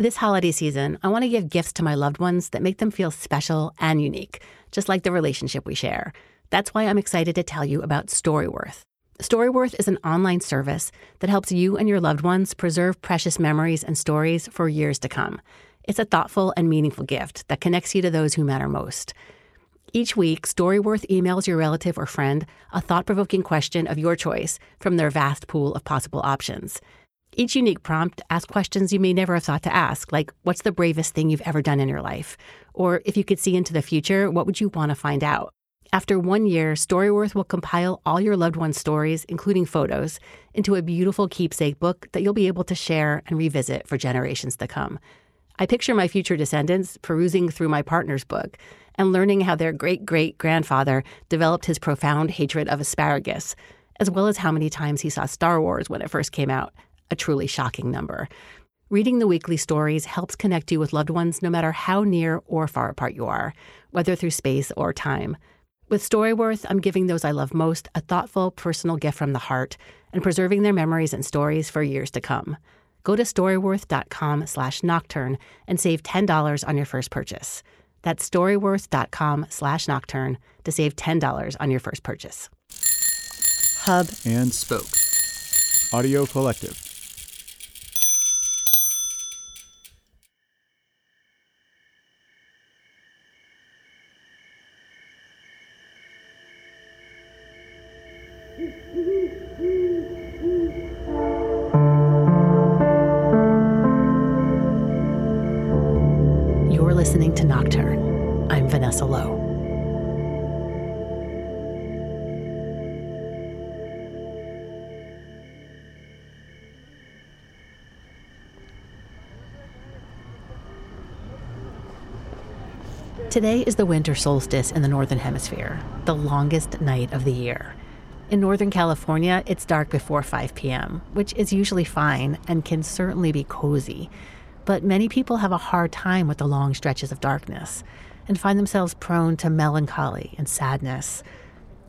This holiday season, I want to give gifts to my loved ones that make them feel special and unique, just like the relationship we share. That's why I'm excited to tell you about Storyworth. Storyworth is an online service that helps you and your loved ones preserve precious memories and stories for years to come. It's a thoughtful and meaningful gift that connects you to those who matter most. Each week, Storyworth emails your relative or friend a thought provoking question of your choice from their vast pool of possible options. Each unique prompt asks questions you may never have thought to ask, like what's the bravest thing you've ever done in your life? Or if you could see into the future, what would you want to find out? After one year, Storyworth will compile all your loved one's stories, including photos, into a beautiful keepsake book that you'll be able to share and revisit for generations to come. I picture my future descendants perusing through my partner's book and learning how their great great grandfather developed his profound hatred of asparagus, as well as how many times he saw Star Wars when it first came out a truly shocking number. Reading the weekly stories helps connect you with loved ones no matter how near or far apart you are, whether through space or time. With Storyworth, I'm giving those I love most a thoughtful, personal gift from the heart and preserving their memories and stories for years to come. Go to storyworth.com slash nocturne and save $10 on your first purchase. That's storyworth.com slash nocturne to save $10 on your first purchase. Hub and Spoke. Audio Collective. Today is the winter solstice in the Northern Hemisphere, the longest night of the year. In Northern California, it's dark before 5 p.m., which is usually fine and can certainly be cozy. But many people have a hard time with the long stretches of darkness and find themselves prone to melancholy and sadness.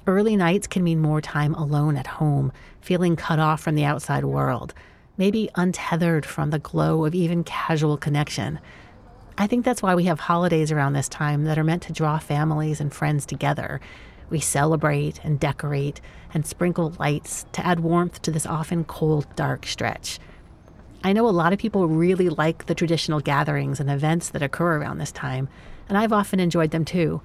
Early nights can mean more time alone at home, feeling cut off from the outside world, maybe untethered from the glow of even casual connection. I think that's why we have holidays around this time that are meant to draw families and friends together. We celebrate and decorate and sprinkle lights to add warmth to this often cold, dark stretch. I know a lot of people really like the traditional gatherings and events that occur around this time, and I've often enjoyed them too.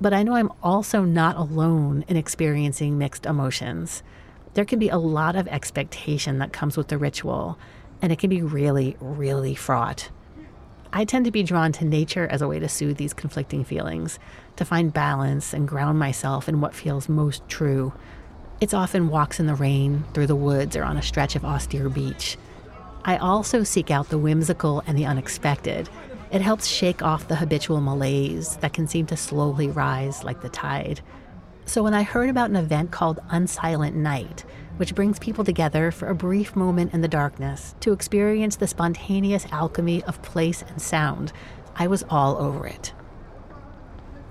But I know I'm also not alone in experiencing mixed emotions. There can be a lot of expectation that comes with the ritual, and it can be really, really fraught. I tend to be drawn to nature as a way to soothe these conflicting feelings, to find balance and ground myself in what feels most true. It's often walks in the rain, through the woods, or on a stretch of austere beach. I also seek out the whimsical and the unexpected. It helps shake off the habitual malaise that can seem to slowly rise like the tide. So when I heard about an event called Unsilent Night, which brings people together for a brief moment in the darkness to experience the spontaneous alchemy of place and sound, I was all over it.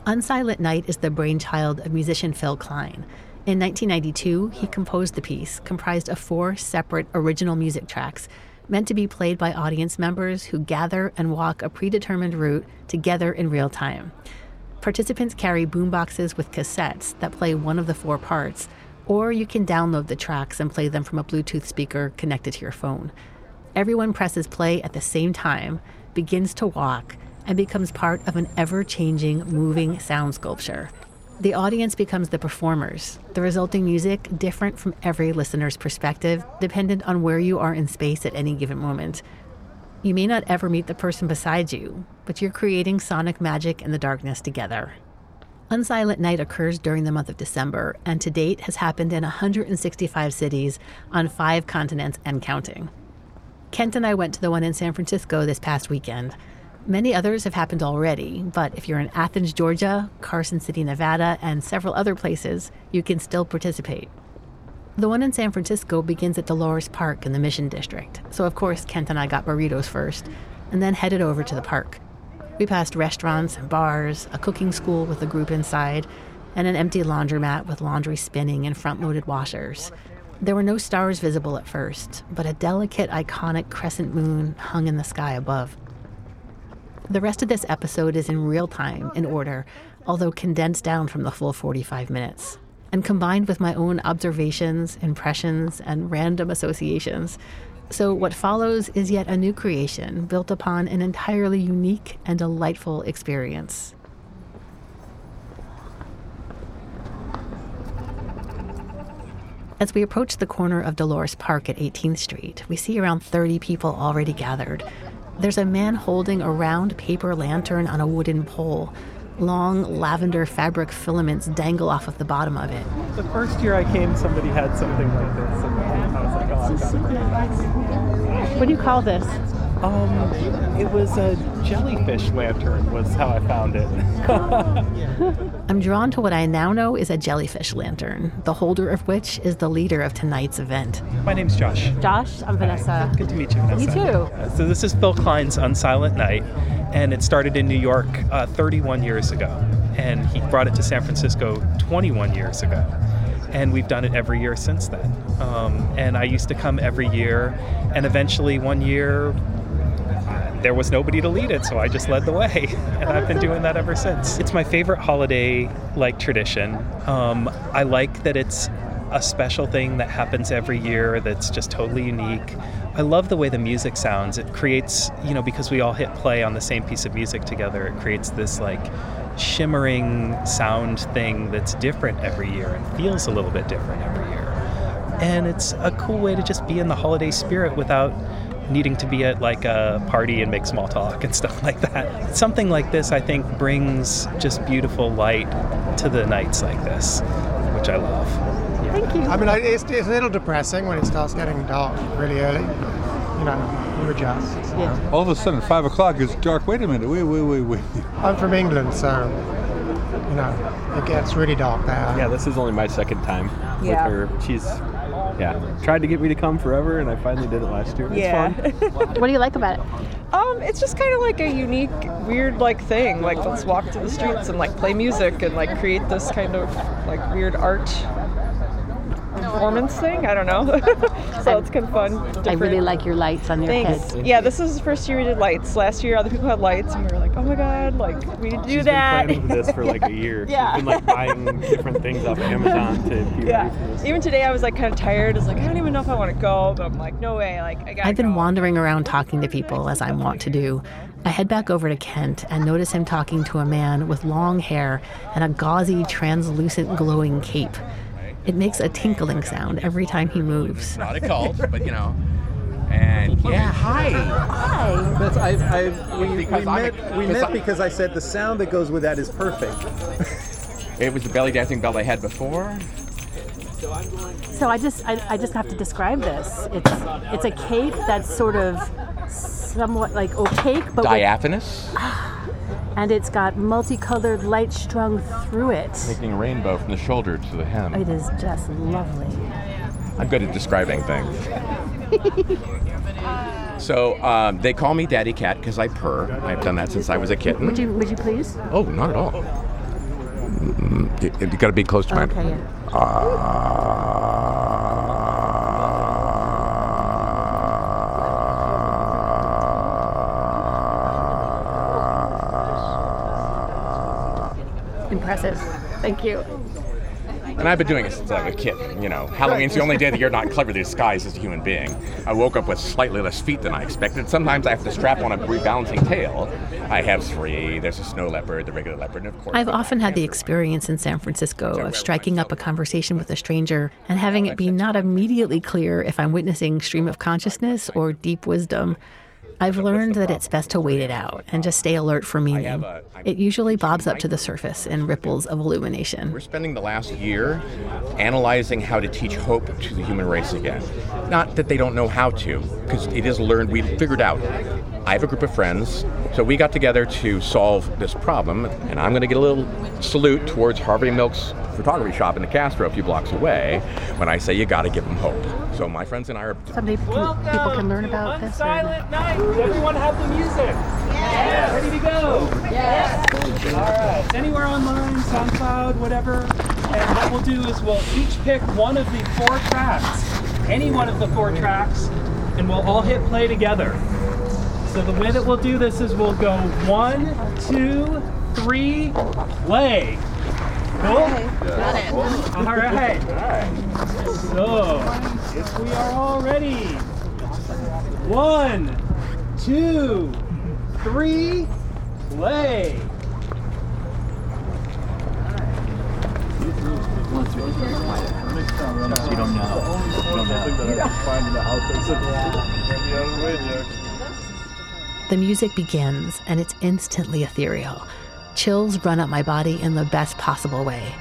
Unsilent Night is the brainchild of musician Phil Kline. In 1992, he composed the piece, comprised of four separate original music tracks meant to be played by audience members who gather and walk a predetermined route together in real time. Participants carry boomboxes with cassettes that play one of the four parts, or you can download the tracks and play them from a Bluetooth speaker connected to your phone. Everyone presses play at the same time, begins to walk, and becomes part of an ever changing, moving sound sculpture. The audience becomes the performers, the resulting music different from every listener's perspective, dependent on where you are in space at any given moment. You may not ever meet the person beside you, but you're creating sonic magic in the darkness together. Unsilent Night occurs during the month of December, and to date has happened in 165 cities on five continents and counting. Kent and I went to the one in San Francisco this past weekend. Many others have happened already, but if you're in Athens, Georgia, Carson City, Nevada, and several other places, you can still participate. The one in San Francisco begins at Dolores Park in the Mission District, so of course Kent and I got burritos first, and then headed over to the park. We passed restaurants and bars, a cooking school with a group inside, and an empty laundromat with laundry spinning and front loaded washers. There were no stars visible at first, but a delicate, iconic crescent moon hung in the sky above. The rest of this episode is in real time, in order, although condensed down from the full 45 minutes. And combined with my own observations, impressions, and random associations. So, what follows is yet a new creation built upon an entirely unique and delightful experience. As we approach the corner of Dolores Park at 18th Street, we see around 30 people already gathered. There's a man holding a round paper lantern on a wooden pole. Long lavender fabric filaments dangle off of the bottom of it. The first year I came, somebody had something like this, and I was like, oh, I've got it. What do you call this? Um, it was a jellyfish lantern, was how I found it. I'm drawn to what I now know is a jellyfish lantern, the holder of which is the leader of tonight's event. My name's Josh. Josh, I'm Vanessa. Good to meet you, Vanessa. You too. Uh, so this is Phil Kline's Unsilent Night, and it started in New York uh, 31 years ago, and he brought it to San Francisco 21 years ago and we've done it every year since then. Um, and I used to come every year, and eventually one year there was nobody to lead it, so I just led the way, and I've been doing that ever since. It's my favorite holiday like tradition. Um, I like that it's a special thing that happens every year that's just totally unique. I love the way the music sounds. It creates, you know, because we all hit play on the same piece of music together, it creates this like shimmering sound thing that's different every year and feels a little bit different every year. And it's a cool way to just be in the holiday spirit without needing to be at like a party and make small talk and stuff like that. Something like this, I think, brings just beautiful light to the nights like this, which I love. Yeah. Thank you. I mean, it's, it's a little depressing when it starts getting dark really early. You know, you adjust. Yeah. All of a sudden, five o'clock is dark. Wait a minute. Wait, wait, wait, wait. I'm from England, so you know, it gets really dark there. Yeah, this is only my second time yeah. with her. She's yeah, tried to get me to come forever, and I finally did it last year. Yeah. what do you like about it? Um, it's just kind of like a unique, weird like thing. Like let's walk to the streets and like play music and like create this kind of like weird art performance thing. I don't know. so it's kind of fun. Different. I really like your lights on your Thanks. head. Yeah, this is the first year we did lights. Last year, other people had lights, and we were like, oh my god, like we need to do She's that. Been planning this for like a year. yeah. She's been like buying different things off Amazon to be yeah. Even today, I was like kind of tired. I was like, I don't even know if I want to go, but I'm like, no way. Like I got. I've been go. wandering around talking to people as I want to do. I head back over to Kent and notice him talking to a man with long hair and a gauzy, translucent, glowing cape. It makes a tinkling sound every time he moves. Not a cult, but you know. And yeah, hi. Hi. That's I. I we, we met. A, we met because I said the sound that goes with that is perfect. it was the belly dancing belt I had before. So I just I, I just have to describe this. It's it's a cape that's sort of somewhat like opaque, but diaphanous. With, and it's got multicolored light strung through it. Making a rainbow from the shoulder to the hem. It is just lovely. I'm good at describing things. so um, they call me Daddy Cat because I purr. I've done that since I was a kitten. Would you Would you please? Oh, not at all. Mm, you, you got to be close to my. Okay. Yeah. Uh, impressive. Thank you. And I've been doing it since I was a kid. You know, Halloween's the only day that you're not cleverly disguised as a human being. I woke up with slightly less feet than I expected. Sometimes I have to strap on a rebalancing tail. I have three. There's a snow leopard, the regular leopard, and of course. I've often had the experience in San Francisco of striking up a conversation with a stranger and having it be not immediately clear if I'm witnessing stream of consciousness or deep wisdom. I've learned that it's best to wait it out and just stay alert for meaning. It usually bobs up to the surface in ripples of illumination. We're spending the last year analyzing how to teach hope to the human race again. Not that they don't know how to, because it is learned, we figured out. I have a group of friends, so we got together to solve this problem, and I'm going to get a little salute towards Harvey Milk's photography shop in the Castro a few blocks away when I say you got to give them hope. So my friends and I are. Someday can, people can learn about this. Silent night. Everyone have the music? Yes. Ready to go? Yes. All right. Anywhere online, SoundCloud, whatever. And what we'll do is we'll each pick one of the four tracks, any one of the four tracks, and we'll all hit play together. So the way that we'll do this is we'll go one, two, three, play. Cool? Got it. All right. All right. So, if we are all ready. One, two, three, play. You don't know. You don't The music begins, and it's instantly ethereal. Chills run up my body in the best possible way.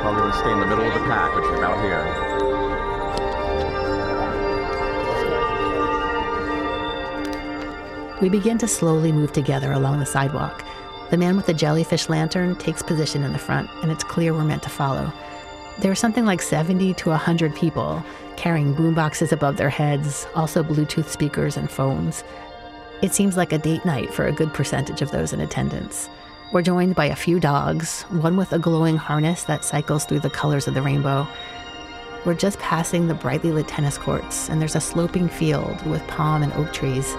Probably stay in the middle of the pack, which is about here. We begin to slowly move together along the sidewalk. The man with the jellyfish lantern takes position in the front, and it's clear we're meant to follow. There are something like 70 to 100 people carrying boomboxes above their heads, also Bluetooth speakers and phones. It seems like a date night for a good percentage of those in attendance. We're joined by a few dogs, one with a glowing harness that cycles through the colors of the rainbow. We're just passing the brightly lit tennis courts, and there's a sloping field with palm and oak trees.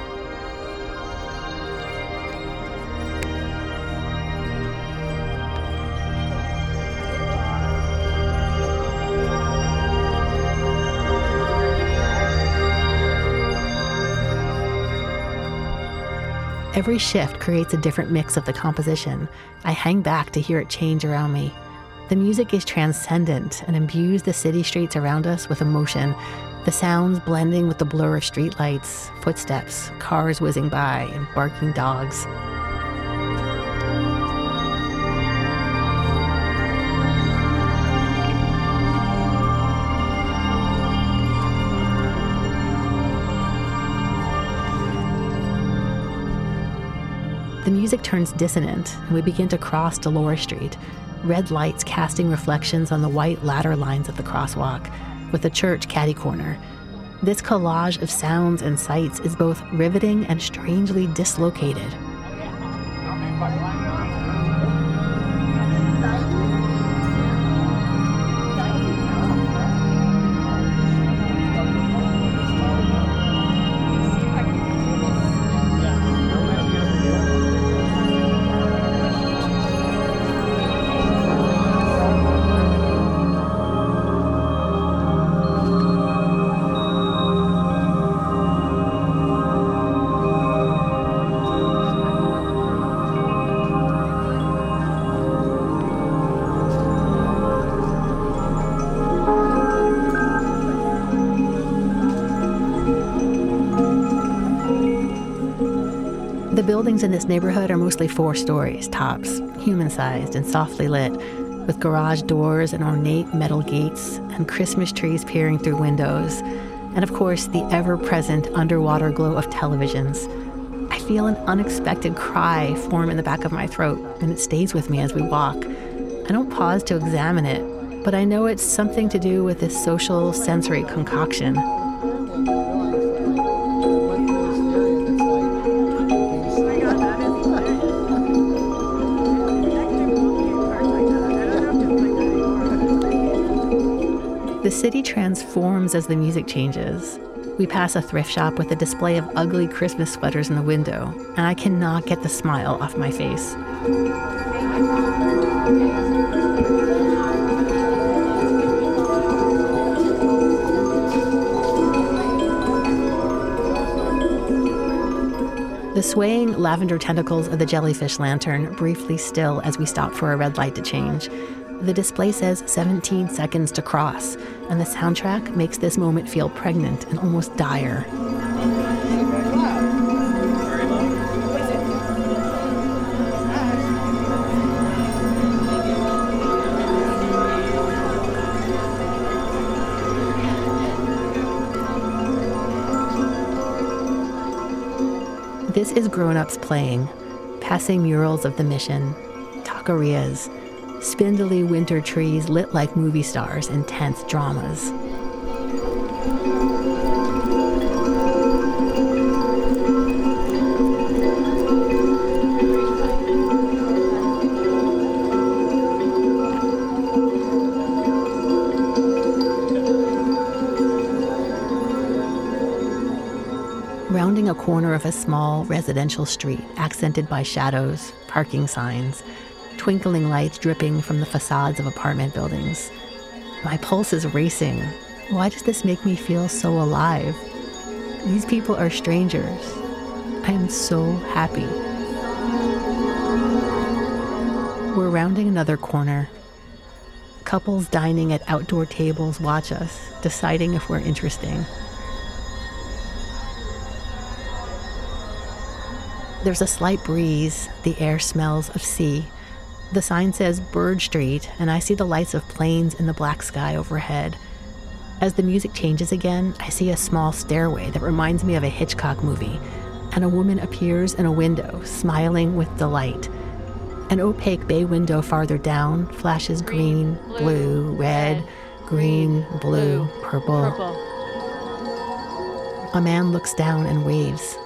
Every shift creates a different mix of the composition. I hang back to hear it change around me. The music is transcendent and imbues the city streets around us with emotion, the sounds blending with the blur of streetlights, footsteps, cars whizzing by, and barking dogs. The music turns dissonant, and we begin to cross Dolores Street, red lights casting reflections on the white ladder lines of the crosswalk, with the church caddy corner. This collage of sounds and sights is both riveting and strangely dislocated. Buildings in this neighborhood are mostly four stories, tops, human sized and softly lit, with garage doors and ornate metal gates and Christmas trees peering through windows. And of course, the ever present underwater glow of televisions. I feel an unexpected cry form in the back of my throat, and it stays with me as we walk. I don't pause to examine it, but I know it's something to do with this social sensory concoction. Transforms as the music changes. We pass a thrift shop with a display of ugly Christmas sweaters in the window, and I cannot get the smile off my face. The swaying lavender tentacles of the jellyfish lantern briefly still as we stop for a red light to change. The display says 17 seconds to cross, and the soundtrack makes this moment feel pregnant and almost dire. This is grown ups playing, passing murals of the mission, taquerias, spindly winter trees lit like movie stars in tense dramas. Rounding a corner of a small residential street accented by shadows, parking signs, twinkling lights dripping from the facades of apartment buildings. My pulse is racing. Why does this make me feel so alive? These people are strangers. I am so happy. We're rounding another corner. Couples dining at outdoor tables watch us, deciding if we're interesting. There's a slight breeze. The air smells of sea. The sign says Bird Street, and I see the lights of planes in the black sky overhead. As the music changes again, I see a small stairway that reminds me of a Hitchcock movie, and a woman appears in a window, smiling with delight. An opaque bay window farther down flashes green, blue, red, green, blue, purple. A man looks down and waves.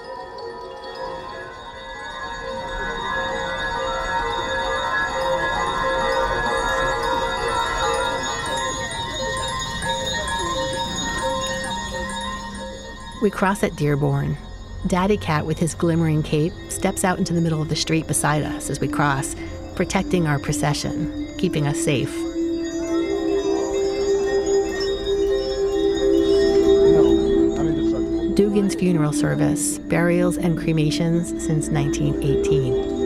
We cross at Dearborn. Daddy Cat, with his glimmering cape, steps out into the middle of the street beside us as we cross, protecting our procession, keeping us safe. Duggan's funeral service, burials and cremations since 1918.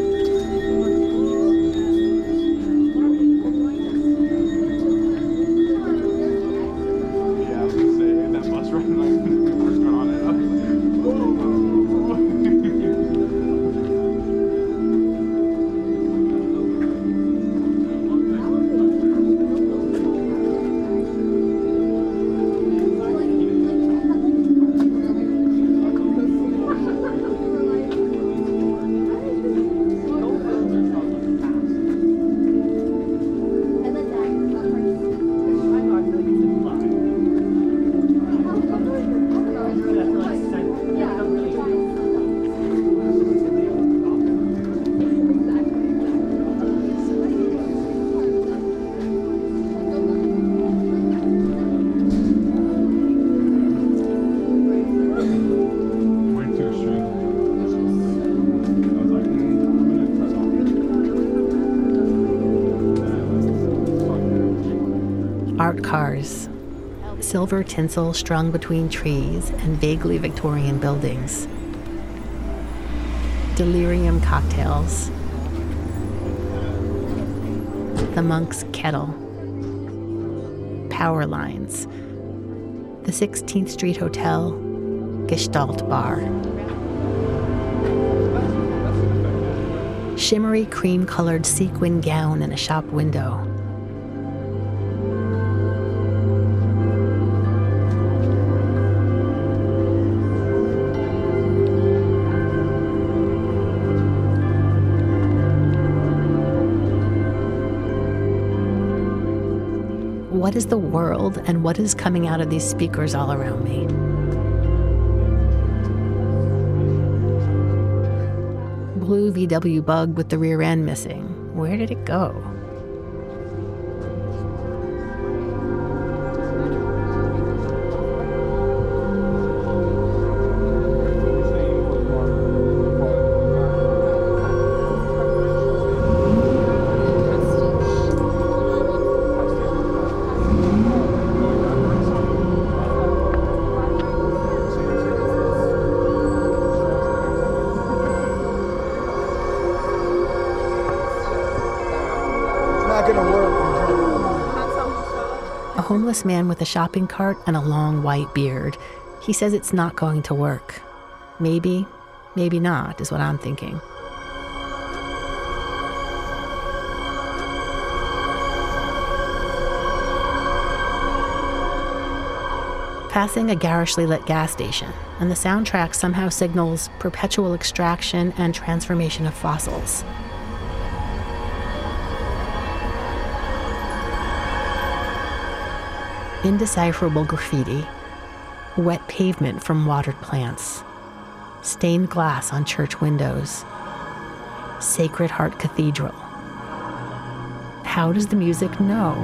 Cars, silver tinsel strung between trees and vaguely Victorian buildings, delirium cocktails, the monk's kettle, power lines, the 16th Street Hotel, Gestalt Bar. Shimmery cream colored sequin gown in a shop window. What is the world and what is coming out of these speakers all around me? Blue VW bug with the rear end missing. Where did it go? Homeless man with a shopping cart and a long white beard. He says it's not going to work. Maybe, maybe not, is what I'm thinking. Passing a garishly lit gas station, and the soundtrack somehow signals perpetual extraction and transformation of fossils. Indecipherable graffiti, wet pavement from watered plants, stained glass on church windows, Sacred Heart Cathedral. How does the music know?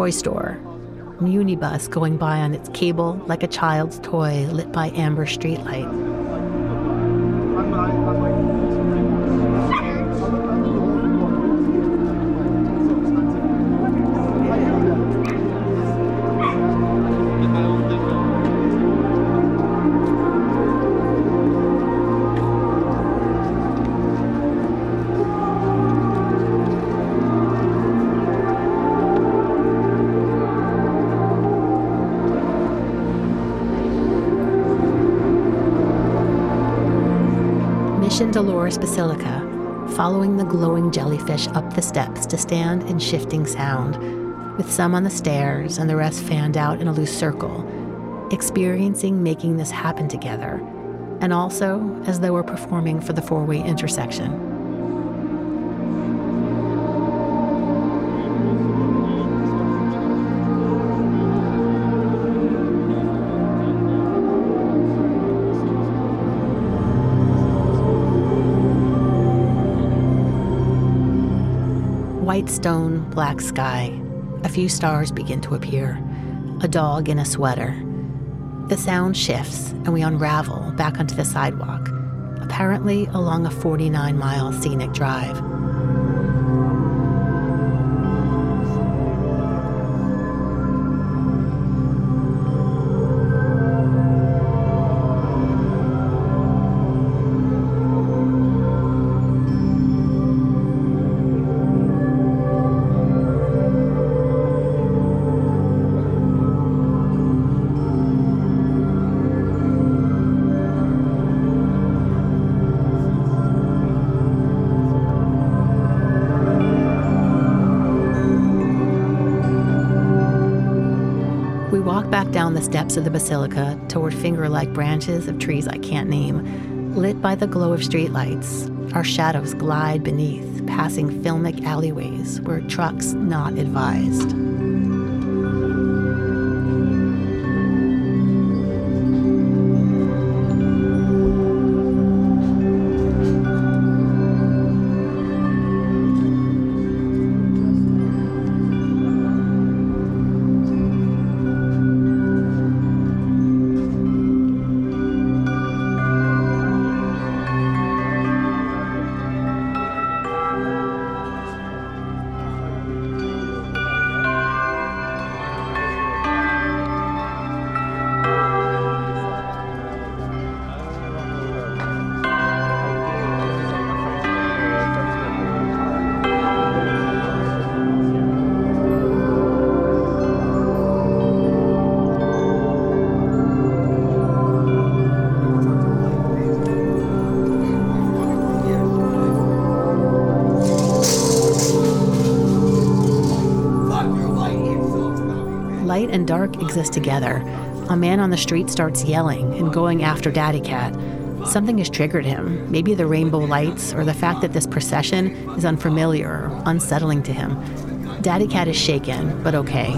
Toy store, Munibus going by on its cable like a child's toy lit by amber streetlight. Basilica, following the glowing jellyfish up the steps to stand in shifting sound, with some on the stairs and the rest fanned out in a loose circle, experiencing making this happen together, and also as though we're performing for the four way intersection. White stone, black sky. A few stars begin to appear. A dog in a sweater. The sound shifts, and we unravel back onto the sidewalk, apparently along a 49 mile scenic drive. Down the steps of the basilica toward finger like branches of trees I can't name, lit by the glow of streetlights. Our shadows glide beneath, passing filmic alleyways where trucks not advised. Dark exist together. A man on the street starts yelling and going after Daddy Cat. Something has triggered him. Maybe the rainbow lights or the fact that this procession is unfamiliar or unsettling to him. Daddy Cat is shaken, but okay.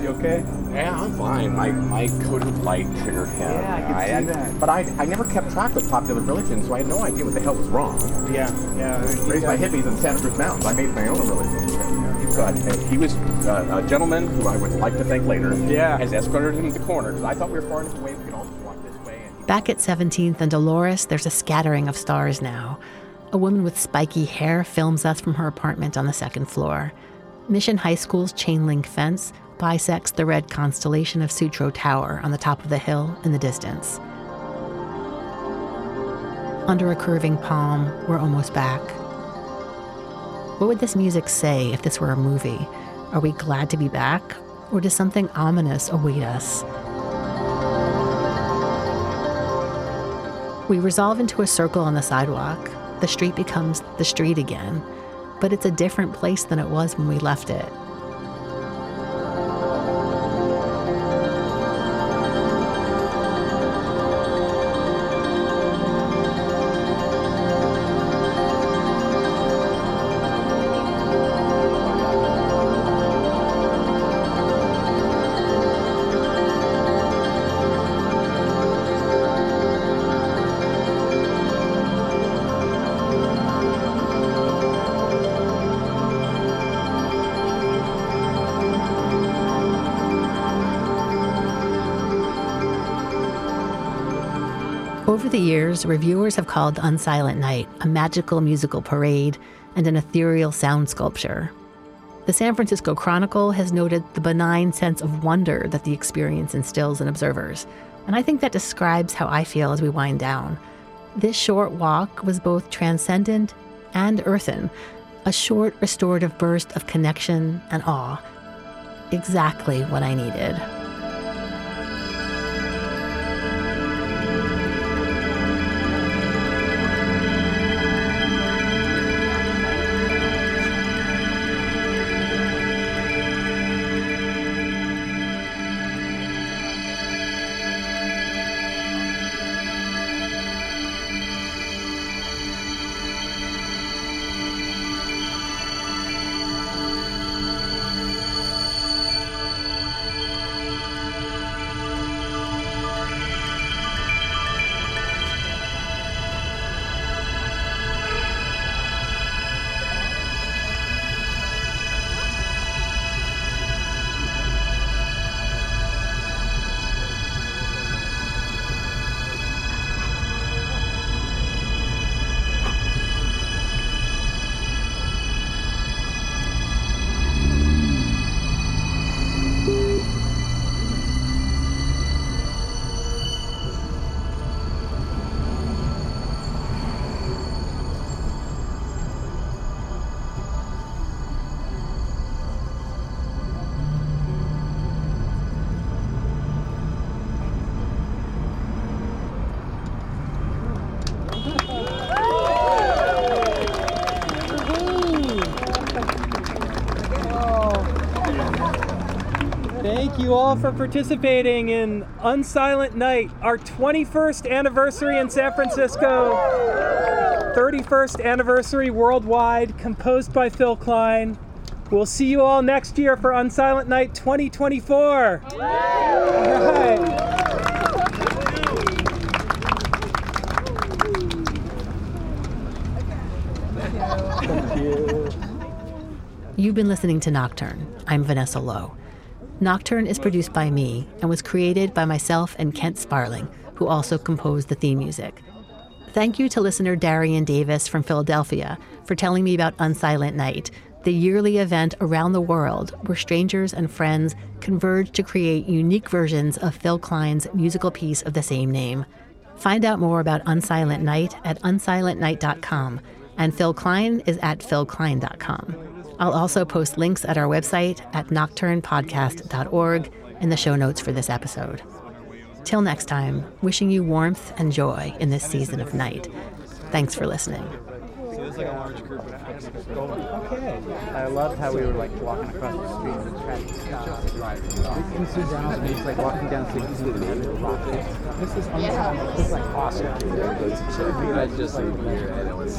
You okay? Yeah, I'm fine. My my coat of light triggered him. Yeah, I can see had- that. But I, I never kept track with popular religion, so I had no idea what the hell was wrong. Yeah, yeah. Raised by hippies in Santa Cruz Mountains, I made my own religion. But he was uh, a gentleman who I would like to thank later. Yeah. Has escorted him to the corner because I thought we were far enough away we could all just walk this way. And Back at 17th and Dolores, there's a scattering of stars now. A woman with spiky hair films us from her apartment on the second floor. Mission High School's chain link fence bisects the red constellation of Sutro Tower on the top of the hill in the distance. Under a curving palm, we're almost back. What would this music say if this were a movie? Are we glad to be back? Or does something ominous await us? We resolve into a circle on the sidewalk. The street becomes the street again, but it's a different place than it was when we left it. Over the years, reviewers have called Unsilent Night a magical musical parade and an ethereal sound sculpture. The San Francisco Chronicle has noted the benign sense of wonder that the experience instills in observers, and I think that describes how I feel as we wind down. This short walk was both transcendent and earthen, a short restorative burst of connection and awe. Exactly what I needed. You all for participating in Unsilent Night, our 21st anniversary in San Francisco, 31st anniversary worldwide, composed by Phil Kline. We'll see you all next year for Unsilent Night 2024. All right. You've been listening to Nocturne. I'm Vanessa Lowe. Nocturne is produced by me and was created by myself and Kent Sparling, who also composed the theme music. Thank you to listener Darian Davis from Philadelphia for telling me about Unsilent Night, the yearly event around the world where strangers and friends converge to create unique versions of Phil Kline's musical piece of the same name. Find out more about Unsilent Night at unsilentnight.com, and Phil Kline is at philkline.com. I'll also post links at our website at nocturnepodcast.org in the show notes for this episode. Till next time, wishing you warmth and joy in this season of night. Thanks for listening. I loved how we were like walking across the street and the traffic stopped. You can see down and it's like walking down 16th and the rockets. This is unbelievable. This is like awesome. I just leave here and it was.